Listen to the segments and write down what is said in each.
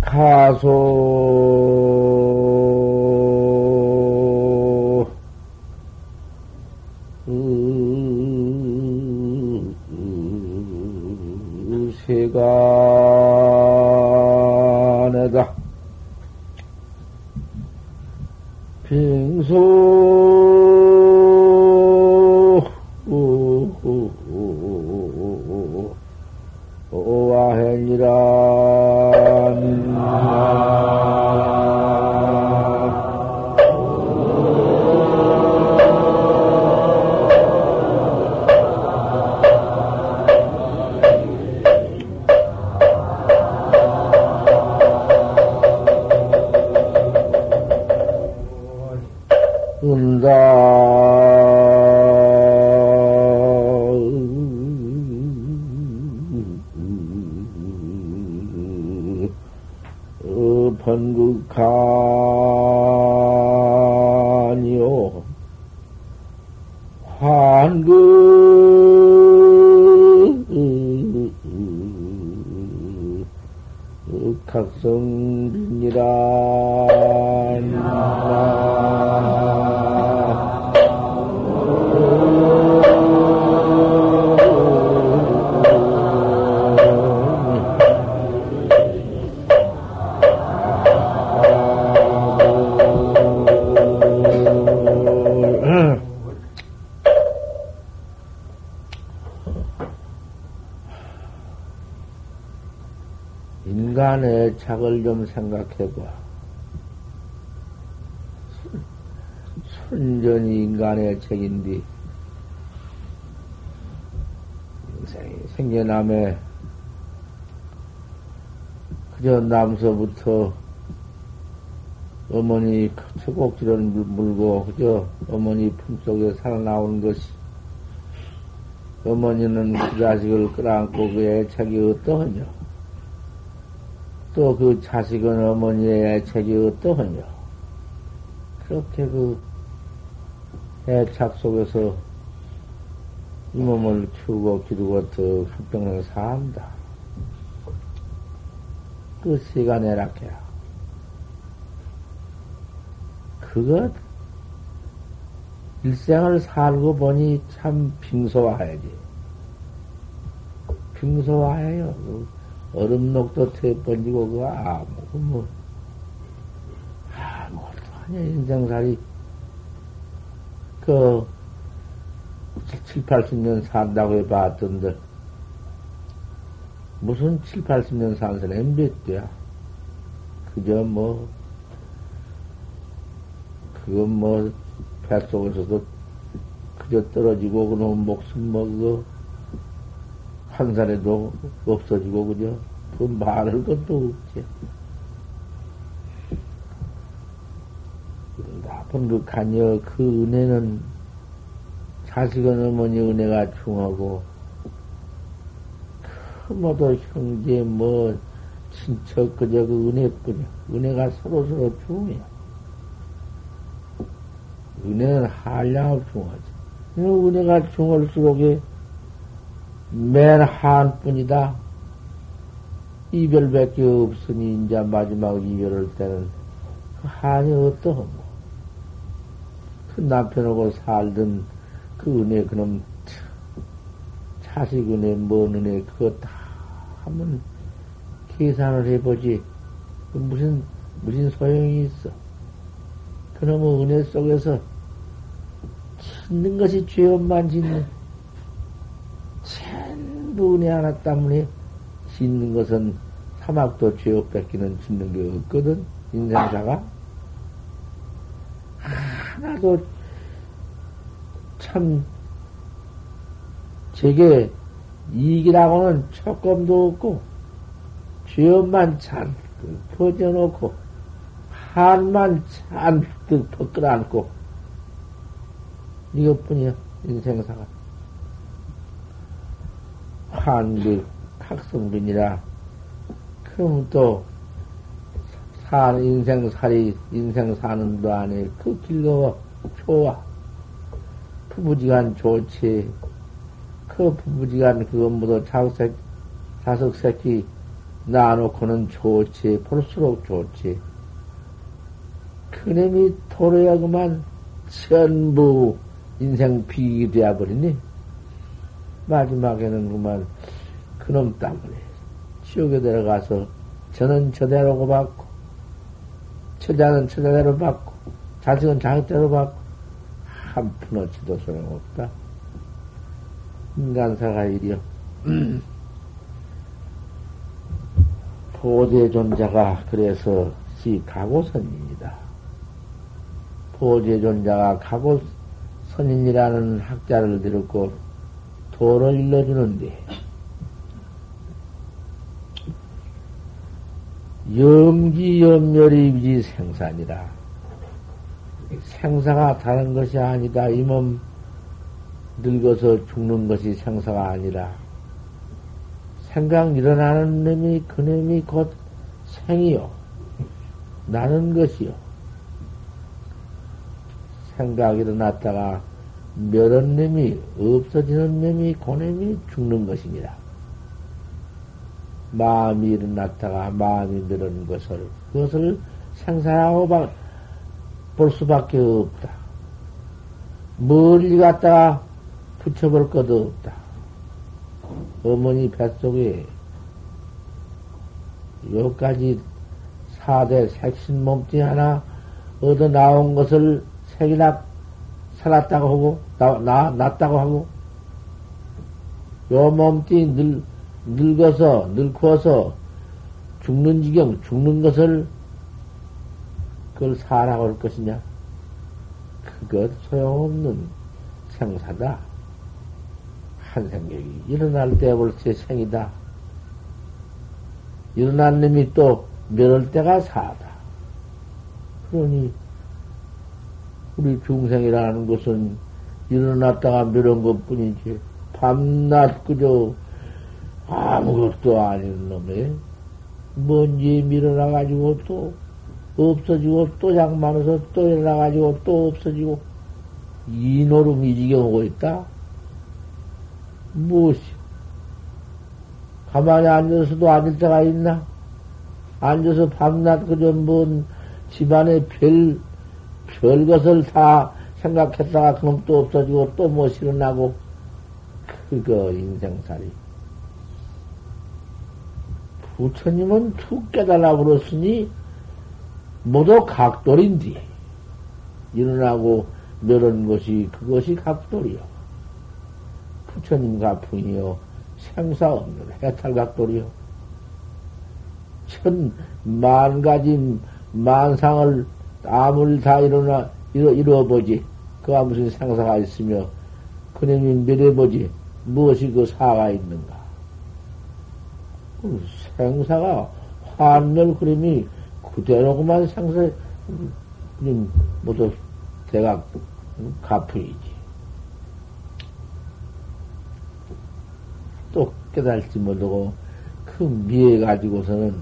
가소 인간의 착을 좀 생각해봐. 순전히 인간의 책인데, 인생이 생겨남에 그저 남서부터 어머니 초곡지를 물고 그저 어머니 품속에 살아나온 것이 어머니는 그 자식을 끌어안고 그 애착이 어떠하냐? 또 그 자식은 어머니의 애착이 어떠하냐? 그렇게 그 애착 속에서 이 몸을 키우고 기르고 더 한평생 산다. 그 시간에 락해야. 그것, 일생을 살고 보니 참 빙소와야지. 빙소와해요. 그 얼음녹도 태 번지고, 그 아무, 그 뭐, 아무것도 아니야, 인생살이. 그, 7, 80년 산다고 해봤던데, 무슨 7, 80년 산 사람이 몇 대야? 그저 뭐, 그건 뭐, 뱃속에서도 그저 떨어지고, 그놈 목숨 뭐, 그거, 한 살에도 없어지고, 그저, 그 말할 것도 없지. 나쁜 그 간여, 그 은혜는, 자식은 어머니 은혜가 중하고, 그 모두 형제, 뭐, 친척, 그저 그 은혜뿐이야. 은혜가 서로 서로 중요해. 은혜는 한량을 중하지. 은혜가 중할수록 맨 한뿐이다. 이별밖에 없으니 이제 마지막 이별할 때는 그 한이 어떠하고 그 남편하고 살던 그 은혜 그놈 자식 은혜 뭔 은혜 그거 다 한번 계산을 해보지. 그 무슨 무슨 소용이 있어? 그놈의 은혜 속에서 짓는 것이 죄업만 짓는 은혜 하나 때문에 짓는 것은 사막도 죄업 뺏기는 짓는 게 없거든 인생사가. 하나도 참 제게 이익이라고는 조금도 없고 죄업만 잔뜩 퍼져놓고 한만 잔뜩 퍼끌어안고 이것뿐이야 인생사가 한그 탁성빈이라 그럼 또 산, 인생살이, 인생 사는 도 안에 그 길거 좋아. 부부지간 좋지. 그 부부지간 모두 자석, 자석 새끼 낳아놓고는 좋지. 볼수록 좋지. 그놈이 토로야 그만 전부 인생 비기 되어버리니 마지막에는 그만 그놈 때문에 지옥에 들어가서 저는 저대로 받고 처자는 처자대로 받고 자식은 자식대로 받고 한 푼어치도 소용없다. 인간사가 이리요. 보제 존자가 그래서 시 가고선입니다. 보제 존자가 가고선인이라는 학자를 들었고 도를 일러주는데 염기 염멸이 위지 생산이라. 생사가 다른 것이 아니다. 이 몸 늙어서 죽는 것이 생사가 아니라 생각 일어나는 놈이 그 놈이 곧 생이요. 나는 것이요. 생각 일어났다가 멸한 놈이 없어지는 그 놈이 죽는 것입니다. 마음이 일어났다가 마음이 멸한 것을 그것을 생사라고 볼 수밖에 없다. 멀리 갔다가 붙여볼 것도 없다. 어머니 뱃속에 여기까지 사대 색신 몸뚱이 하나 얻어 나온 것을 색이나 살았다고 하고, 나, 나, 났다고 하고, 요 몸뚱이 늙, 늙어서, 늙어서 죽는 지경, 죽는 것을 그걸 사라고 할 것이냐? 그것 소용없는 생사다. 한 생각이 일어날 때 벌써 생이다. 일어난 놈이 또 멸할 때가 사다. 그러니 우리 중생이라는 것은 일어났다가 멸한 것 뿐이지 밤낮 그저 아무것도 아닌 놈에 먼지 밀어나가지고 또 없어지고 또 장만해서 또 일어나가지고 또 없어지고 이 노름 이 지경하고 있다? 무엇이? 가만히 앉아서도 앉을 때가 있나? 앉아서 밤낮 그저 뭔 집안에 별, 별 것을 다 생각했다가 그놈 또 없어지고 또못 일어나고 그거 인생살이. 부처님은 툭 깨달아 버렸으니 모두 각돌인데 일어나고 멸한 것이 그것이 각돌이요. 부처님 가풍이요. 생사 없는 해탈 각돌이요. 천, 만 가지 만상을 아무리 다 일어나, 이뤄, 이루어보지. 그가 무슨 생사가 있으며, 그놈이 멸해보지. 무엇이 그 사가 있는가? 그 생사가 환멸 그림이 그대로그만 생사, 음, 모두 대각 가풍이지. 또 깨달지 못하고 그 미에 가지고서는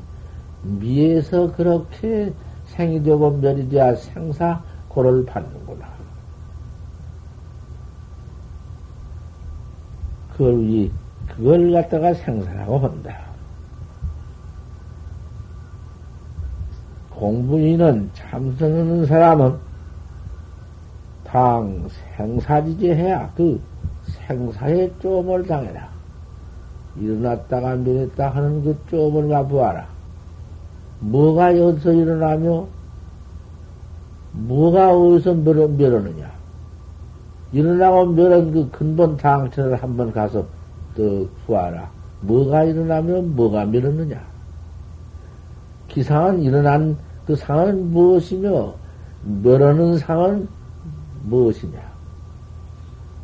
미에서 그렇게 생이 되고 멸이 되야 생사 고를 받는구나. 그걸 우리 그걸 갖다가 생사라고 한다. 공부인은 참선하는 사람은 당 생사지제해야 그 생사의 쪼을 당해라. 일어났다가 밀었다 하는 그 쪼을 가보아라. 뭐가 여기서 일어나며 뭐가 어디서 멸, 멸하느냐. 일어나고 멸한 그 근본 당처를 한번 가서 또 구하라. 뭐가 일어나면 뭐가 멸하느냐. 기상은 일어난 그 상은 무엇이며 멸하는 상은 무엇이냐?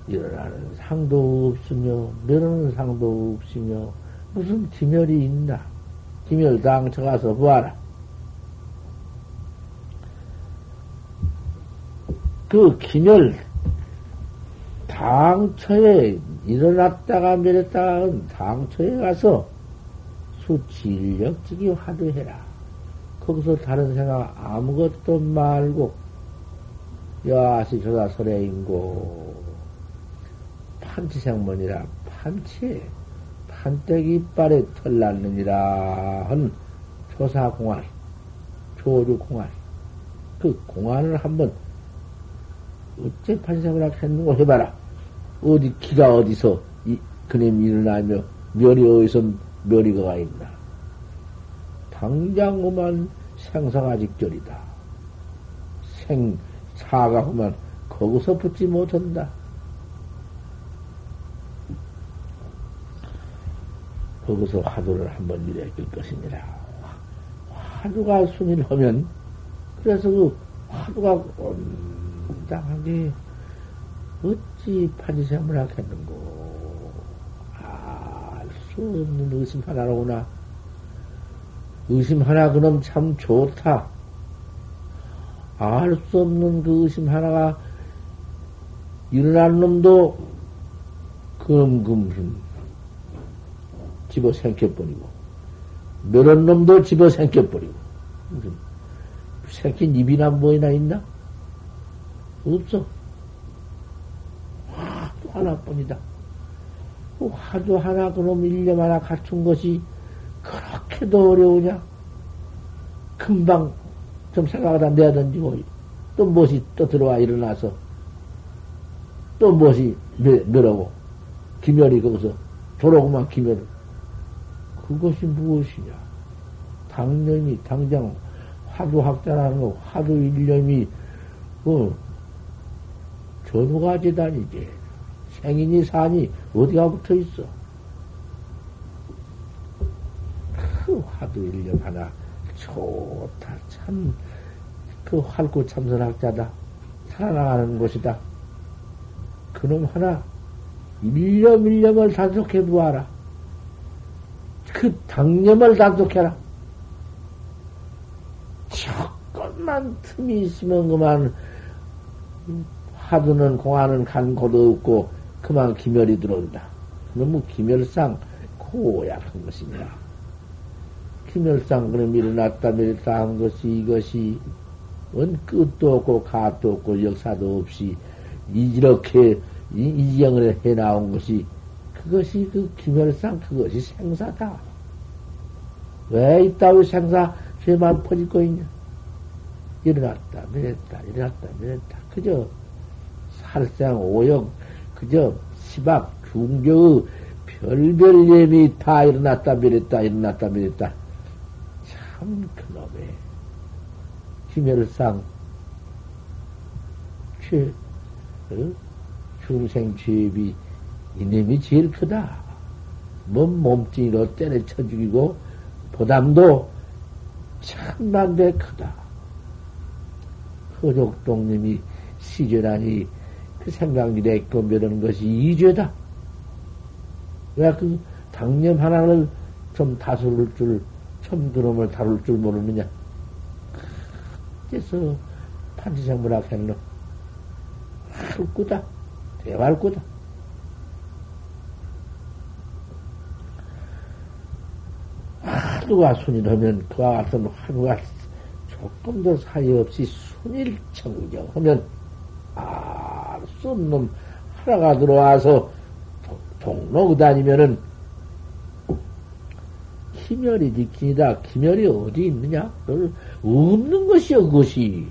일어나는 상도 없으며 멸하는 상도 없으며 무슨 기멸이 있나? 기멸당 쳐가서 보아라. 그 기멸 당처에 일어났다가 멸했다가 당처에 가서 수질력지기 화두해라. 거기서 다른 생각 아무것도 말고, 야시 저다 설해인고, 판치생문이라 판치 판때기 이빨에 털 났느니라 한 조사공알 조류공알 그 공안을 한번 어째 판생을 했는고 해봐라. 어디 기가 어디서 이, 그놈 일어나며 멸이 어디서 멸이가 있나. 당장 그만 생사가 직절이다. 생, 사가 그만 거기서 붙지 못한다. 거기서 화두를 한번 일으킬 것이니라. 화두가 순일하면, 그래서 그 화두가 온당하게 어찌 판지생물 하겠는고. 알수 없는 의심 하나로구나. 의심 하나 그놈 참 좋다. 알 수 없는 그 의심 하나가 일어난 놈도 금금흠 집어 생겨버리고 멸한 놈도 집어 생겨버리고 생긴 입이나 뭐이나 있나? 없어. 화두 하나뿐이다. 그 화두 하나 그놈 일념 하나 갖춘 것이 그렇게도 어려우냐? 금방 좀 생각하다 내던지고 또 무엇이 또 들어와 일어나서 또 무엇이 멸하고 기멸이 거기서 돌아오고만 기멸 그것이 무엇이냐? 당연히 당장 화두 학자라는 거 화두 일념이 그 전후가 재단이지 생인이 산이 어디가 붙어 있어? 그 화두 일념 하나 좋다 참 그 활구 참선학자다 살아나가는 곳이다. 그놈 하나 일념 일념을 단속해 보아라. 그 당념을 단속해라. 조금만 틈이 있으면 그만 화두는 공하는 간 곳도 없고 그만 기멸이 들어온다. 너무 기멸상 고약한 것입니다. 기멸상 그럼 일어났다 밀었다 한 것이 이것이 원 끝도 없고 가도 없고 역사도 없이 이렇게 이지영을 해 나온 것이 그것이 그 기멸상 그것이 생사다. 왜 이따위 생사 죄만 거 있냐? 일어났다, 밀었다, 일어났다, 밀었다. 그저 살생 오영, 그저 시박, 중교의 별별 예미 다 일어났다, 밀었다, 일어났다, 밀었다. 참 그놈의 기멸상 죄, 어? 중생 죄비 이놈이 제일 크다. 몸 몸뚱이로 때려쳐 죽이고 보담도 참만배 크다. 허족동님이 시죄라니 그 생각일에 건별하는 것이 이죄다. 왜 그 당념 하나를 좀 다스릴 줄, 참 그놈을 다룰 줄 모르느냐. 그래서 판지생물학 했노. 할구다. 대활구다. 하루가 순일하면 그와 같은 하루가 조금 더 사이 없이 순일 청정하면 알 수 없는 하나가 들어와서 동로 다니면은 기멸이 지키니다. 기멸이 어디 있느냐? 널 없는 것이여 그것이.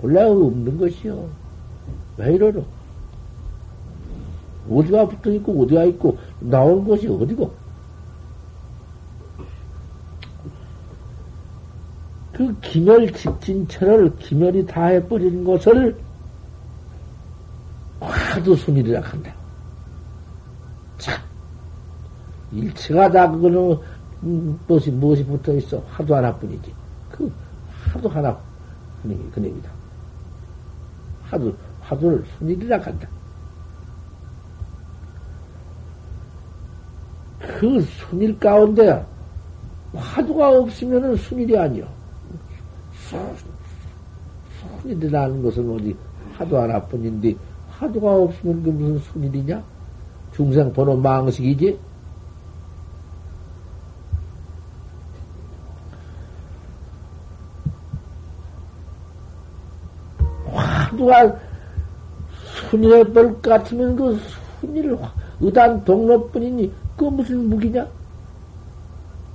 본래 없는 것이여. 왜 이러노? 어디가 붙어 있고 어디가 있고 나온 것이 어디고? 그 기멸 직진철을 기멸이 다 해버린 것을 화두 순이라 한다. 참, 일체가 다 그거는 음, 무엇이 무엇이 붙어 있어 화두 하나뿐이지. 그 화두 하나 그놈이 그놈이다. 화두 화두를 순이라 한다. 그 순일 가운데 화두가 없으면은 순일이 아니요. 순일이라는 것은 어디 화두 하나뿐인데 화두가 없으면 그 무슨 순일이냐? 중생 번호 망식이지? 화두가 순일의 벌 같으면 그 순일 의단 동로뿐이니 그 무슨 무기냐?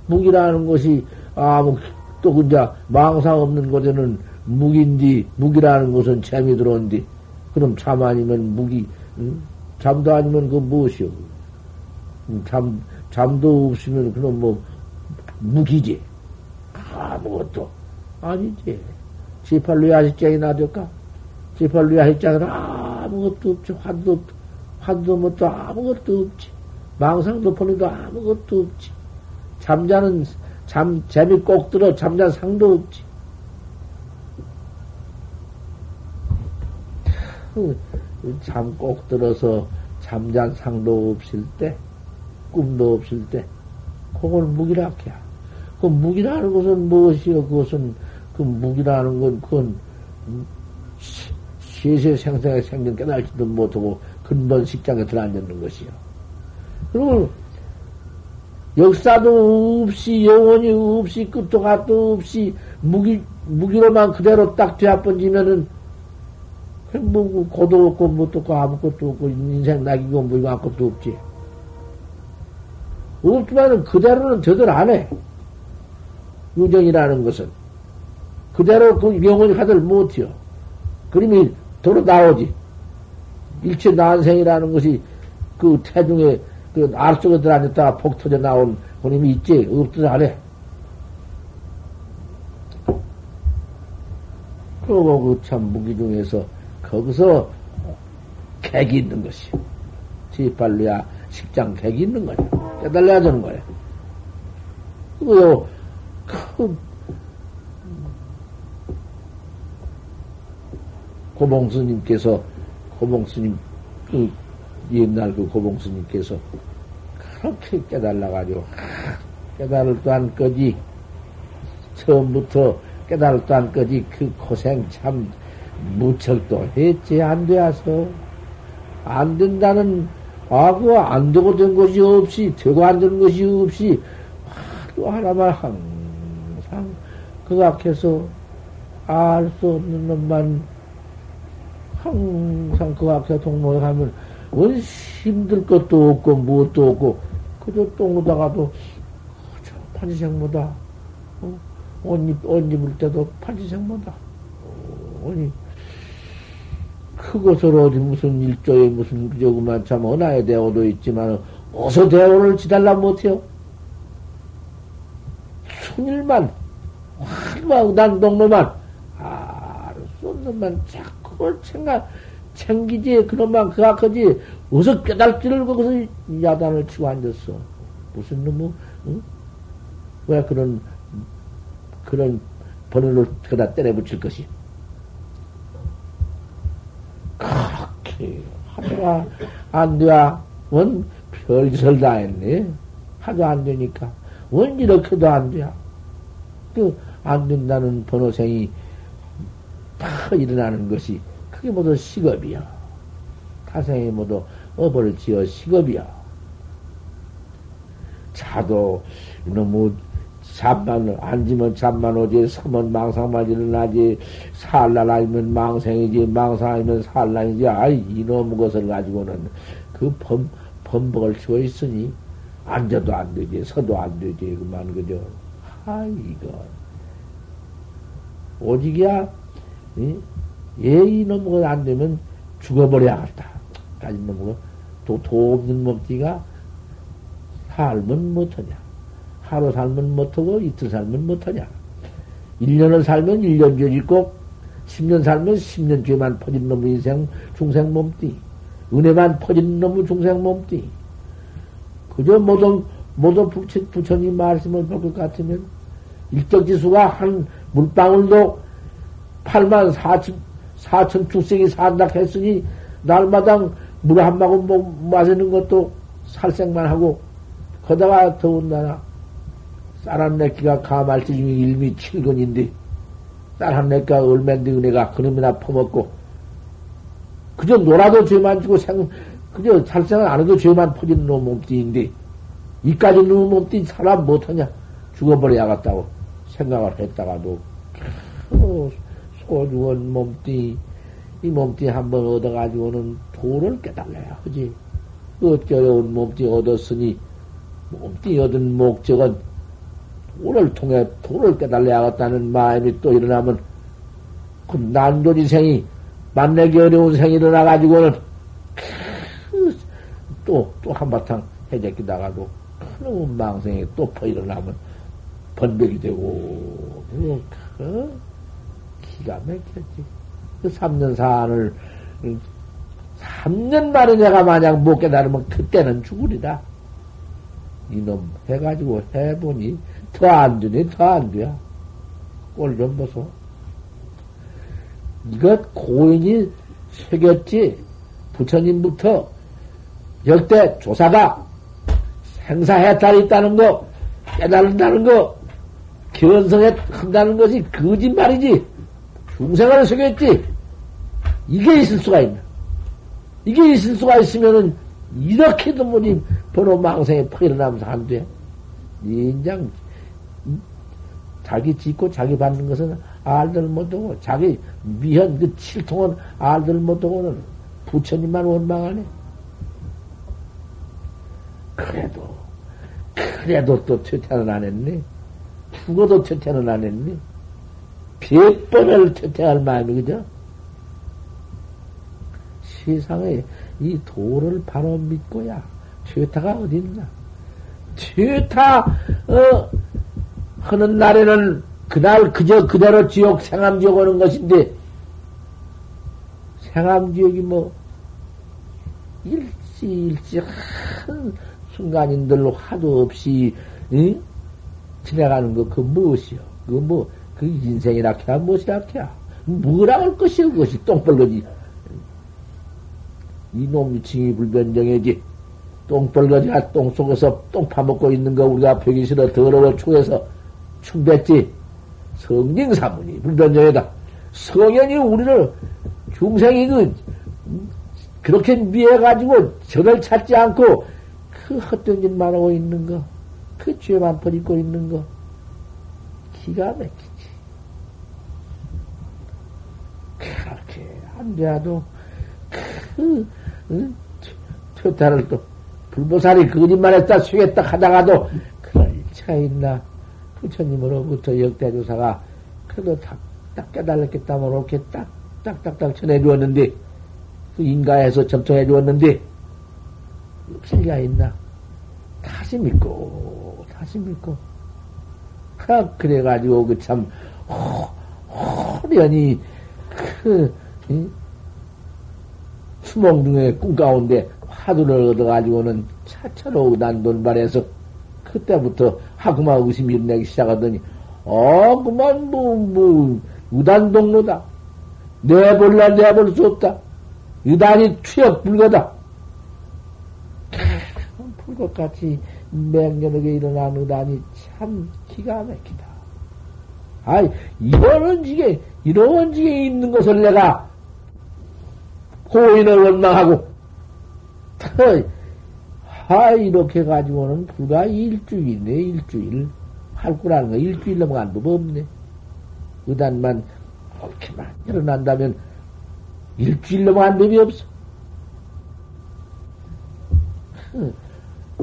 무기라는 것이 아무 또 그자 망상 없는 곳에는 무기인디 무기라는 것은 재미 들어온디 그럼 잠 아니면 무기 응? 잠도 아니면 그 무엇이요? 잠 잠도 없으면 그럼 뭐 무기지 아무것도 아니지 지팔루야 야식장이 나될까? 지팔루야 야식장은 아무것도 없지 환도 없 환도 뭐또 아무것도 없지 망상도 보니도 아무것도 없지 잠자는 잠, 재미 꼭 들어 잠잔 상도 없지. 잠 꼭 들어서 잠잔 상도 없을 때, 꿈도 없을 때, 그걸 무기라케야. 그 무기라는 것은 무엇이요? 그것은, 그 무기라는 건, 그건, 시세 생생하게 생긴 깨달지도 못하고 근본 식장에 들어앉는 것이요. 그리고 역사도 없이 영원히 없이 끝도 갓도 없이 무기 무기로만 그대로 딱 되어번지면은 뭐 고도 없고 뭣도 없고 아무것도 없고 인생 낙이고 뭐 이거 아무것도 없지. 없지만은 그대로는 저들 안 해. 유정이라는 것은 그대로 그 영원히 가들 못해요. 그림이 도로 나오지. 일체 난생이라는 것이 그 태중에 그알 속에 들어앉았다가 폭 터져 나온 본님이 있지? 안 해. 그러고 그 참 무기 중에서 거기서 객이 있는 것이. 지빨로야 식장 객이 있는 거야. 깨달아야 되는 거야. 그거요, 그, 고봉스님께서, 고봉스님, 그, 옛날 그 고봉스님께서 그렇게 깨달아가지고 깨달을 또한 거지. 처음부터 깨달을 또한 거지. 그 고생 참 무척도 했지 안 되어서. 안 된다는 아그 안 되고 된 것이 없이 되고 안 되는 것이 없이 또 하나만 항상 그 앞에서 알 수 없는 놈만 항상 그 앞에 동로에 가면 원 힘들 것도 없고 무엇도 없고 그저 똥으다가도 판지생보다. 어? 옷, 입, 옷 입을 때도 판지생보다. 아니 그것을 어디 무슨 일조에 무슨 그저 그만 참 언하에 대오도 있지만 어서 대오를 지달라 못해요. 순일만 난 동로만 알수 없는 만 자꾸 생각 챙기지, 그놈만 그악하지, 어서 깨달지를 거기서 야단을 치고 앉았어. 무슨 놈의, 응? 왜 그런, 그런 번호를 그다 때려 붙일 것이. 그렇게 하다가 안 돼야, 원 별짓을 다 했네. 하도 안 되니까. 원 이렇게도 안 돼야. 그, 안 된다는 번호생이 다 일어나는 것이 그게 모두 식업이야. 타생이 모두 업을 지어 식업이야. 자도 너무 잠만 앉으면 잠만 오지 서면 망상만 일어나지 살날 아니면 망생이지 망상 아니면 살날이지 아이 이놈의 것을 가지고는 그 범, 범벅을 치고 있으니 앉아도 안 되지 서도 안 되지 그만 그죠 아 이거 오직이야 응? 예의 넘어가 안 되면 죽어버려야겠다. 넘어가 도, 도 없는 몸띠가 살면 못하냐. 하루 살면 못하고 이틀 살면 못하냐. 1년을 살면 1년 죄 짓고 10년 살면 10년 죄만 퍼진 놈의 인생 중생 몸띠. 은혜만 퍼진 놈의 중생 몸띠. 그저 모두, 모두 부처, 부처님 말씀을 볼 것 같으면 일적지수가 한 물방울도 8만 4천, 사천 축생이 산다 했으니 날마당 물한 모금 뭐 마시는 것도 살생만 하고 거다가 더운다나 쌀한 내끼가 가말티 중에 일미 칠근인데 쌀한 내끼가 얼맨데 은혜가 그놈이나 퍼먹고 그저 놀아도 죄만 지고 생 그저 살생을 안 해도 죄만 퍼지는 놈 몸띠인데 이까지 놈 몸띠 사람 못하냐? 죽어버려야겠다고 생각을 했다가도 소중한 몸띠, 이 몸뚱이 한번 얻어가지고는 도를 깨달아야 하지. 어쩌려운 몸뚱이 얻었으니, 몸뚱이 얻은 목적은 도를 통해 도를 깨달아야겠다는 마음이 또 일어나면, 그 난조지생이, 만나기 어려운 생이 일어나가지고는, 또, 또 한바탕 해제끼 다가도 큰 망생이 또 퍼 일어나면 번백이 되고, 그, 기가 막혔지. 그 3년 사안을 3년 만에 내가 만약 못 깨달으면 그때는 죽으리라. 이놈 해가지고 해보니 더 안 되니 더 안 돼야. 꼴 좀 보소. 이것 고인이 새겼지. 부처님부터 역대 조사가 생사해탈이 있다는 거, 깨달는다는 거, 견성에 한다는 것이 거짓말이지. 중생을 새겼지. 이게 있을 수가 있나? 이게 있을 수가 있으면은 이렇게도 뭐니 번호 망상에 퍼 일어나면서 안 돼. 인장 자기 짓고 자기 받는 것은 알들 못하고 자기 미현 그 칠통은 알들 못하고는 부처님만 원망하네. 그래도 그래도 또 퇴퇴는 안 했네. 죽어도 퇴퇴는 안 했네. 백 번을 퇴퇴할 마음이 그죠? 세상에 이 도를 바로 믿고야 죄타가 어딨나? 죄타 어, 하는 날에는 그날 그저 그대로 지옥 생암지옥 오는 것인데 생암지옥이 뭐 일시 일시 한 순간인들로 하도 없이 응? 지나가는 거 그 무엇이요? 그뭐 그 인생이라 해야 무엇이라 해야 뭐라 할 것이요 그것이 똥벌거지 이놈 칭이 불변정해지. 똥벌거지가 똥 속에서 똥 파먹고 있는 거 우리가 벽이 싫어 더러워 추해서 충됐지. 성징사문이 불변정해다. 성현이 우리를 중생이 그 그렇게 미해가지고 저를 찾지 않고 그 헛된 짓만 하고 있는 거, 그 죄만 버리고 있는 거, 기가 막히지. 돼도 그 응? 퇴타를 또, 불보살이 거짓말 했다, 쉬겠다 하다가도, 그럴 리가 있나. 부처님으로부터 역대조사가, 그래도 딱, 딱 깨달았겠다면, 이렇게 딱, 딱, 딱, 딱 전해 주었는데, 그 인가에서 접촉해 주었는데, 없을 리가 있나. 다시 믿고, 다시 믿고. 아, 그래가지고, 그 참, 호련히, 그, 응? 수몽둥의 꿈 가운데 화두를 얻어가지고는 차차로 난돈발해서 그때부터 하구마 의심이 일어나기 시작하더니 어 그만 뭐뭐 유단동로다. 내볼라 내볼 수 없다. 유단이 추역 불거다. 불것같이 맹렬하게 일어난 의단이 참 기가 막히다. 아이 이런 지게 이런 지게 있는 것을 내가 고인을 원망하고, 하, 이렇게 가지고는 불과 일주일이네, 일주일. 할구라는 거 일주일 넘어간 법 없네. 의단만 그렇게만 일어난다면 일주일 넘어간 법이 없어.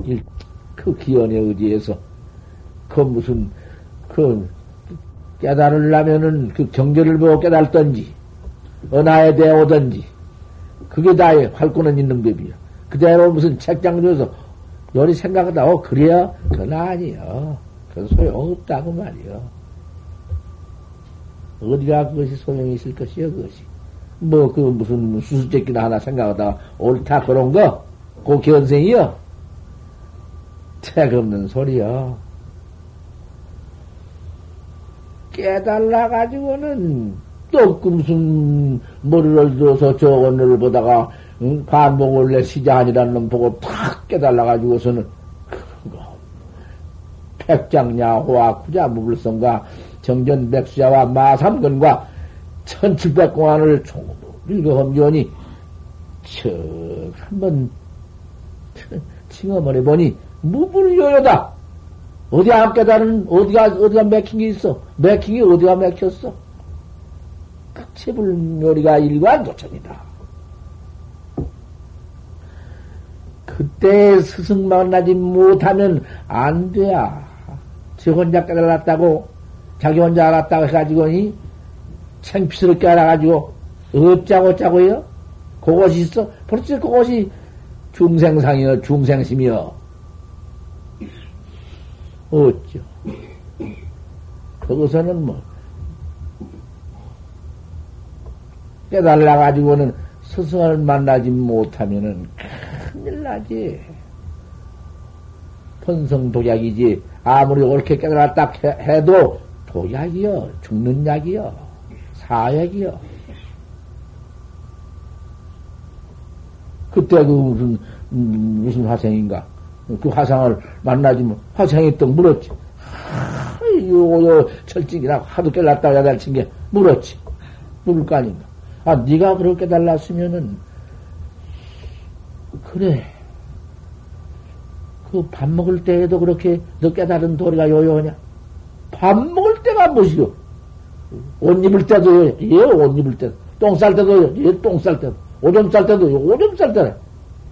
일, 그 기원의 의지에서 그 무슨 그 깨달으려면은 그 경제를 보고 깨달던지 은하에 대해 오든지 그게 다의 활구는 있는 법이야. 그대로 무슨 책장 줘서 요리 생각하다, 어, 그래요? 그건 아니요. 그건 소용없다고 말이요. 어디가 그것이 소용이 있을 것이요, 그것이. 뭐, 그 무슨 수수께끼나 하나 생각하다가 옳다 그런 거, 그 견생이요. 책 없는 소리요. 깨달아가지고는 또 무슨 머리를 들어서 저 언어를 보다가 응? 반복을 내 시자 아니라는 놈 보고 탁 깨달아가지고서는 백장야 호와 구자 무불성과 정전 백수자와 마삼근과 천칠백공안을 총으로 읽어험지오니 척 한번 칭어머리 보니 무불요요다. 어디 안 깨달은 어디가 어디가 맥힌 게 있어? 맥힌 게 어디가 맥혔어? 체불묘리가 일관도천이다. 그때 스승 만나지 못하면 안 돼야. 저 혼자 깨달았다고, 자기 혼자 알았다고 해가지고, 이 창피스럽게 알아가지고, 어쩌고 어쩌고요? 그것이 있어? 벌써 그것이 중생상이여, 중생심이여. 어쩌. 거기서는 뭐, 깨달아가지고는 스승을 만나지 못하면은 큰일 나지. pon성 독약이지. 아무리 옳게 깨달았다 해도 독약이요. 죽는 약이요. 사약이요. 그때 그 무슨, 음, 무슨 화생인가. 그 화상을 만나지 뭐, 화생이 또 물었지. 요, 요, 철칙이나 하도 깨달았다 야달친 게 물었지. 물을 거 아닌가. 아, 네가 그렇게 달랐으면은, 그래. 그 밥 먹을 때에도 그렇게 너 깨달은 도리가 요요하냐? 밥 먹을 때가 무엇이요? 옷 입을 때도, 예, 옷 입을 때. 똥쌀 때도, 예, 똥 쌀 때도. 오줌 쌀 때도, 예, 오줌 쌀 때다.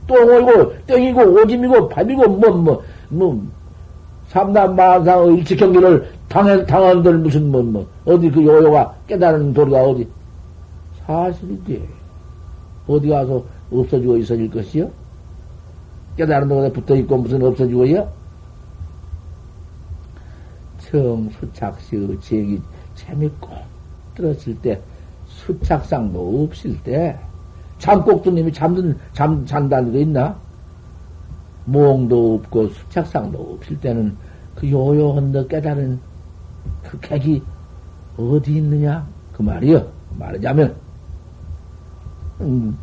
똥이고, 땡이고, 오줌이고, 밥이고, 뭐, 뭐, 뭐, 삼남 만상 일치 경기를 당한, 당한들 무슨, 뭐, 뭐, 어디 그 요요가 깨달은 도리가 어디? 사실이지. 어디 가서 없어지고 있어질 것이요? 깨달은 데가 붙어 있고 무슨 없어지고요? 청 수착시 지행이 재밌고 들었을 때 수착상도 없을 때 잠꼭두님이 잠든 잠 잔다는 거 있나? 몽도 없고 수착상도 없을 때는 그 요요한데 깨달은 그 객이 어디 있느냐? 그 말이요. 말하자면 음,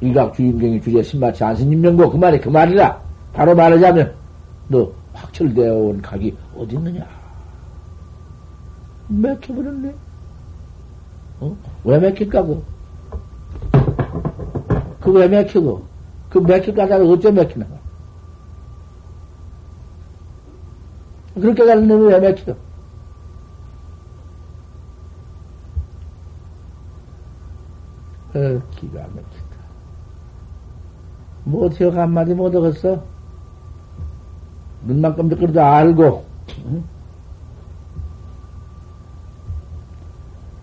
일각 주인공이 주제 신마치 안스님 명고 그 말이 그 말이라. 바로 말하자면, 너 확철되어 온 각이 어디 있느냐? 맥혀버렸네. 어? 왜 맥힐까고? 그 왜 맥히고? 그 맥힐까다가 어째 맥히나? 그렇게 가는 놈이 왜 맥혀? 어, 기가 막히다. 뭐 어떻게 한마디 못 얻었어? 눈만 끔찍거려도 알고, 응?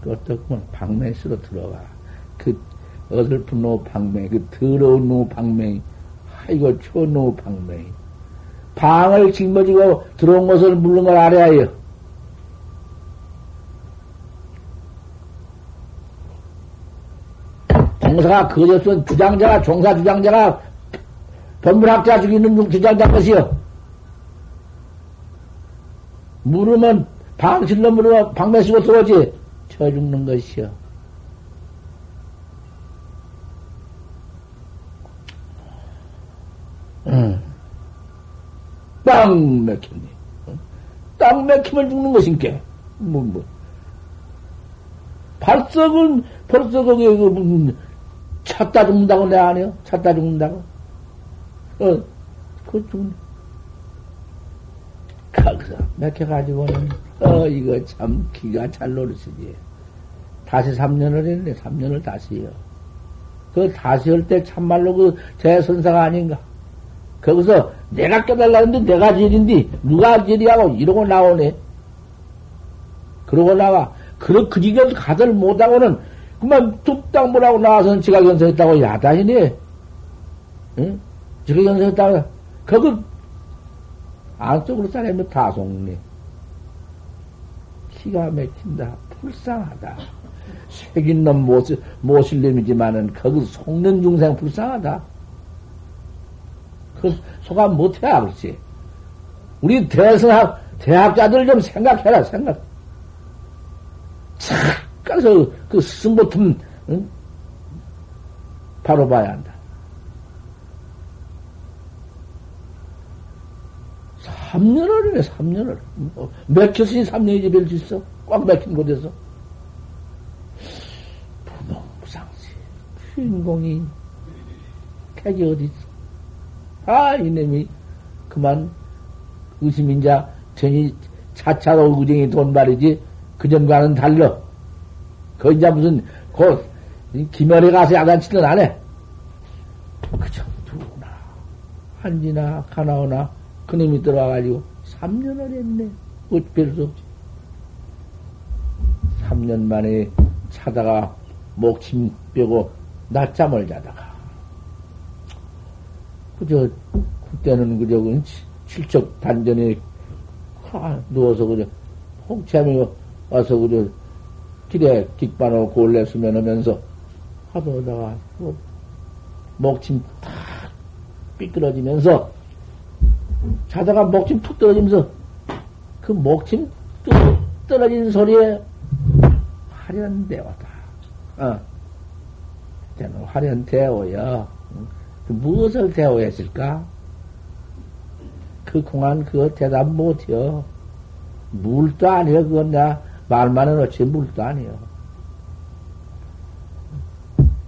그 어떻구만 방맹수로 들어가. 그 어설픈 노 방맹, 그 더러운 노 방맹, 아이고 초노 방맹. 방을 짊어지고 들어온 것을 물는 걸 알아야 해요. 종사가 그것은 주장자가, 종사 주장자가 법문학자 죽이는 주장자 것이요. 물으면 방실로 물으면 방매시고 들어오지. 쳐 죽는 것이요. 응. 땅 맥혔니? 땅 맥히면 죽는 것인게. 뭐, 뭐. 발석은, 벌써 거기, 그, 찾다 죽는다고 내안 해요? 찾다 죽는다고? 어, 그 죽는. 거기서 맥혀가지고는, 어, 이거 참 기가 잘 노릇이지. 다시 3년을 했네, 3년을 다시요. 그 다시 할 때 참말로 그 제선사가 아닌가. 거기서 내가 깨달라는데 내가 제일인데 누가 제일이하고 이러고 나오네. 그러고 나와. 그러, 그 지경 가들 못하고는 그만 뚝딱 뭐라고 나와서는 지가 견성했다고 야단이네. 응? 지가 견성했다고. 그거 안쪽으로 사람이 다 속네. 기가 막힌다. 불쌍하다. 색인 놈 모실, 모실 놈이지만은 거기 속는 중생 불쌍하다. 그 소감 못해, 아버지. 우리 대성학, 대학자들 좀 생각해라, 생각. 참. 가서 그 승보틈 응? 바로 봐야 한다. 3년을이네, 3년을. 뭐, 맥혔으니 3년이지 별 수 있어? 꽉 맥힌 곳에서. 부동상시. 주인공이, 객이 어디 있어? 아, 이놈이, 그만, 의심인자, 전이 차차로 의정이 돈발이지, 그전과는 달러. 그 이제 무슨 곧 김열에 가서 야단치는 안 해. 그저 누구나 한지나 가나오나 그놈이 들어와가지고 3년을 했네. 어찌 수 없지. 3년 만에 자다가 목침 빼고 낮잠을 자다가 그저 그때는 그저 그 칠척 단전에 누워서 그저 홍채하며 와서 그저 길에 깃바로 골래 수면하면서 하다가 뭐 목침 탁 삐뚤어지면서 자다가 목침 툭 떨어지면서 그 목침 뚝 떨어진 소리에 화련 대오다. 어. 그때는 화련 대오여. 그 무엇을 대오했을까? 그 공안 그거 대답 못해요. 물도 아니요. 그건 내가 말만 해놓지 물도 아니요.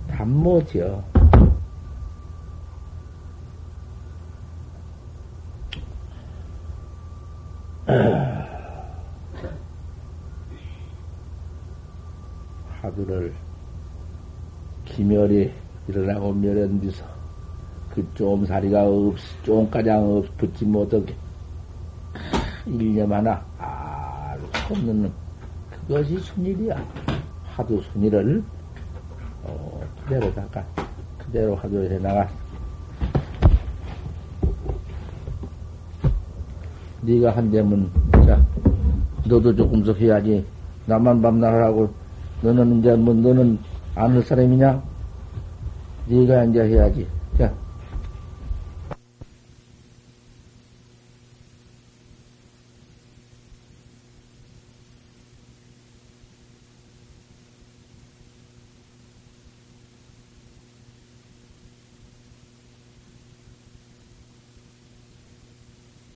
답 못해요. 하두를 기멸이 일어나고 멸한 뒤서 그 좀사리가 없, 좀가장 없, 붙지 못하게 일념 하나 알수 없는 그것이 순일이야. 하도 순일을 어, 그대로 닦아 그대로 하도 해 나가. 네가 한대면 자 너도 조금씩 해야지. 나만 하고 너는 이제 뭐 너는 아는 사람이냐? 네가 이제 해야지. 자